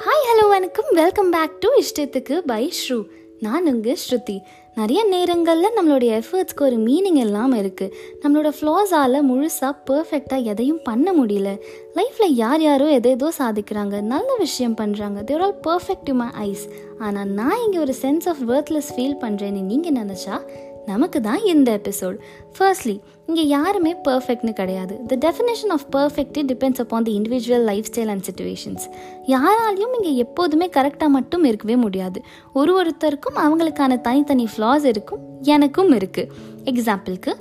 Hi hello வணக்கம். Welcome back to இஷ்டத்துக்கு by ஸ்ரூ நான் உங்கள் ஸ்ருதி. நிறைய நேரங்களில் நம்மளுடைய எஃபர்ட்ஸ்க்கு ஒரு மீனிங் இல்லாமல் இருக்குது நம்மளோட ஃப்ளாஸால் முழுசாக பர்ஃபெக்டாக எதையும் பண்ண முடியல. லைஃப்பில் யார் யாரோ எதேதோ சாதிக்கிறாங்க நல்ல விஷயம் பண்ணுறாங்க they're all perfect to my eyes ஆனால் நான் இங்கே ஒரு சென்ஸ் ஆஃப் ஒர்த்லெஸ் ஃபீல் பண்ணுறேன்னு நீங்கள் நினச்சா நமக்கு தான் இந்த எபிசோட் ஃபர்ஸ்ட்லி இங்கே யாருமே பர்ஃபெக்ட்னு கிடையாது. The definition of perfect depends upon the individual life style and situations யாராலையும் இங்கே எப்போதுமே கரெக்டாக மட்டும் இருக்கவே முடியாது. ஒரு ஒருத்தருக்கும் அவங்களுக்கான தனித்தனி ஃப்ளாஸ் இருக்கும் எனக்கும் இருக்குது எக்ஸாம்பிளுக்கு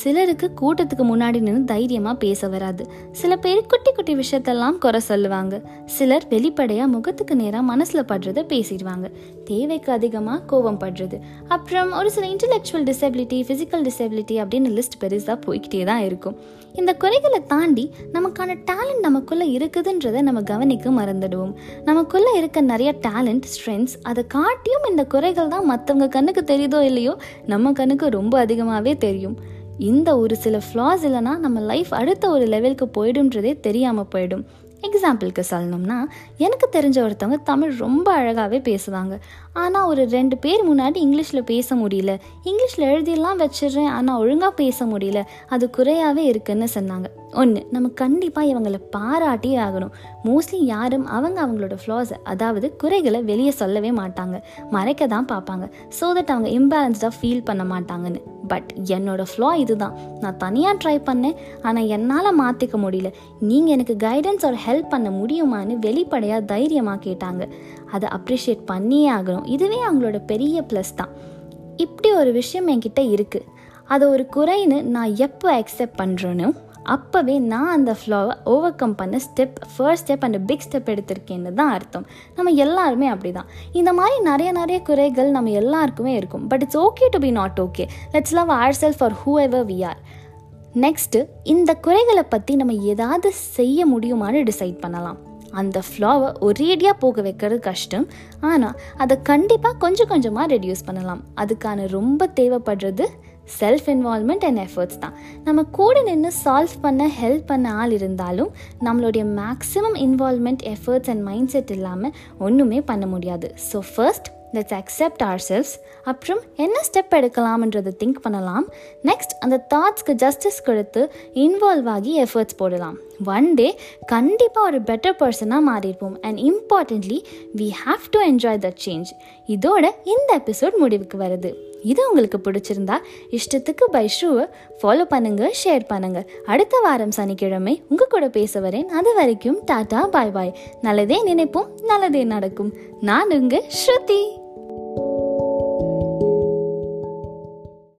சிலருக்கு கூட்டத்துக்கு முன்னாடி நின்று தைரியமாக பேச வராது. சில பேர் குட்டி குட்டி விஷயத்தெல்லாம் குறை சொல்லுவாங்க. சிலர் வெளிப்படையாக முகத்துக்கு நேராக மனசில் படுறத பேசிடுவாங்க. தேவைக்கு அதிகமாக கோபம் படுறது. அப்புறம் ஒரு சில இன்டெலெக்சுவல் டிசபிலிட்டி ஃபிசிக்கல் டிசபிலிட்டி அப்படின்னு லிஸ்ட் பெருசாக போய்கிட்டே தான் இருக்கும். இந்த குறைகளை தாண்டி நமக்கான டேலண்ட் நமக்குள்ளே இருக்குதுன்றதை நம்ம கவனிக்க மறந்துடுவோம். நமக்குள்ளே இருக்க நிறைய டேலண்ட் ஸ்ட்ரென்த்ஸ் அதை காட்டியும் இந்த குறைகள் தான் மற்றவங்க கண்ணுக்கு தெரியுதோ இல்லையோ நம்ம கண்ணுக்கு ரொம்ப அதிகமாகவே தெரியும். இந்த ஒரு சில ஃப்ளாஸ் இல்லைனா நம்ம லைஃப் அடுத்த ஒரு லெவலுக்கு போயிடும்ன்றதே தெரியாமல் போயிடும். எக்ஸாம்பிளுக்கு சொல்லணும்னா எனக்கு தெரிஞ்ச ஒருத்தவங்க தமிழ் ரொம்ப அழகாகவே பேசுவாங்க. ஆனால் ஒரு ரெண்டு பேர் முன்னாடி இங்கிலீஷில் பேச முடியல. இங்கிலீஷில் எழுதியெல்லாம் வச்சிடுறேன் ஆனால் ஒழுங்காக பேச முடியல. அது குறையாகவே இருக்குன்னு சொன்னாங்க. ஒன்று நம்ம கண்டிப்பாக இவங்களை பாராட்டியே ஆகணும். மோஸ்ட்லி யாரும் அவங்க அவங்களோட ஃப்ளாஸை அதாவது குறைகளை வெளியே சொல்லவே மாட்டாங்க. மறைக்க தான் பார்ப்பாங்க. ஸோ தட் அவங்க இம்பேலன்ஸ்டாக ஃபீல் பண்ண மாட்டாங்கன்னு. பட் என்னோடய ஃப்ளோ இதுதான். நான் தனியாக ட்ரை பண்ணேன் ஆனால் என்னால் மாற்றிக்க முடியல. நீங்கள் எனக்கு கைடன்ஸ் ஒரு ஹெல்ப் பண்ண முடியுமான்னு வெளிப்படையாக தைரியமாக கேட்டாங்க. அதை அப்ரிஷியேட் பண்ணியே ஆகணும். இதுவே அவங்களோட பெரிய ப்ளஸ் தான். இப்படி ஒரு விஷயம் என்கிட்ட இருக்குது அதை ஒரு குறைன்னு நான் எப்போ அக்செப்ட் பண்ணுறேனோ அப்போவே நான் அந்த ஃப்ளோவை ஓவர் கம் பண்ண step first step and big step எடுத்திருக்கேன்னு தான் அர்த்தம். நம்ம எல்லாருமே அப்படி தான் இந்த மாதிரி நிறைய நிறைய குறைகள் நம்ம எல்லாருக்குமே இருக்கும். But it's okay to be not okay let's love ourself for whoever we are next இந்த குறைகளை பற்றி நம்ம ஏதாவது செய்ய முடியுமான்னு டிசைட் பண்ணலாம். அந்த ஃப்ளாவை ஒரேடியாக போக வைக்கிறது கஷ்டம். ஆனால் அதை கண்டிப்பாக கொஞ்சம் கொஞ்சமாக ரெடியூஸ் பண்ணலாம். அதுக்கான ரொம்ப தேவைப்படுறது செல்ஃப் இன்வால்மெண்ட் அண்ட் எஃபர்ட்ஸ் தான். நம்ம கூட நின்று சால்வ் பண்ண ஹெல்ப் பண்ண ஆள் இருந்தாலும் நம்மளுடைய maximum involvement efforts and mindset இல்லாமல் ஒன்றுமே பண்ண முடியாது. So first let's accept ourselves அப்புறம் என்ன ஸ்டெப் எடுக்கலாம்ன்றதை திங்க் பண்ணலாம். நெக்ஸ்ட் அந்த தாட்ஸ்க்கு ஜஸ்டிஸ் கொடுத்து இன்வால்வ் ஆகி எஃபர்ட்ஸ் போடலாம். ஒன் டே கண்டிப்பாக ஒரு பெட்டர் பர்சனாக மாறியிருப்போம். And importantly we have to enjoy the change இதோட இந்த எபிசோட் முடிவுக்கு வருது. இது உங்களுக்கு பிடிச்சிருந்தா இஷ்டத்துக்கு பை ஷூவை ஃபாலோ பண்ணுங்கள் ஷேர் பண்ணுங்கள் அடுத்த வாரம் சனிக்கிழமை உங்கள் கூட பேச வரேன். அது வரைக்கும் டாடா பாய் பாய். நல்லதே நினைப்போம் நல்லதே நடக்கும். நான் உங்கள் ஸ்ருதி.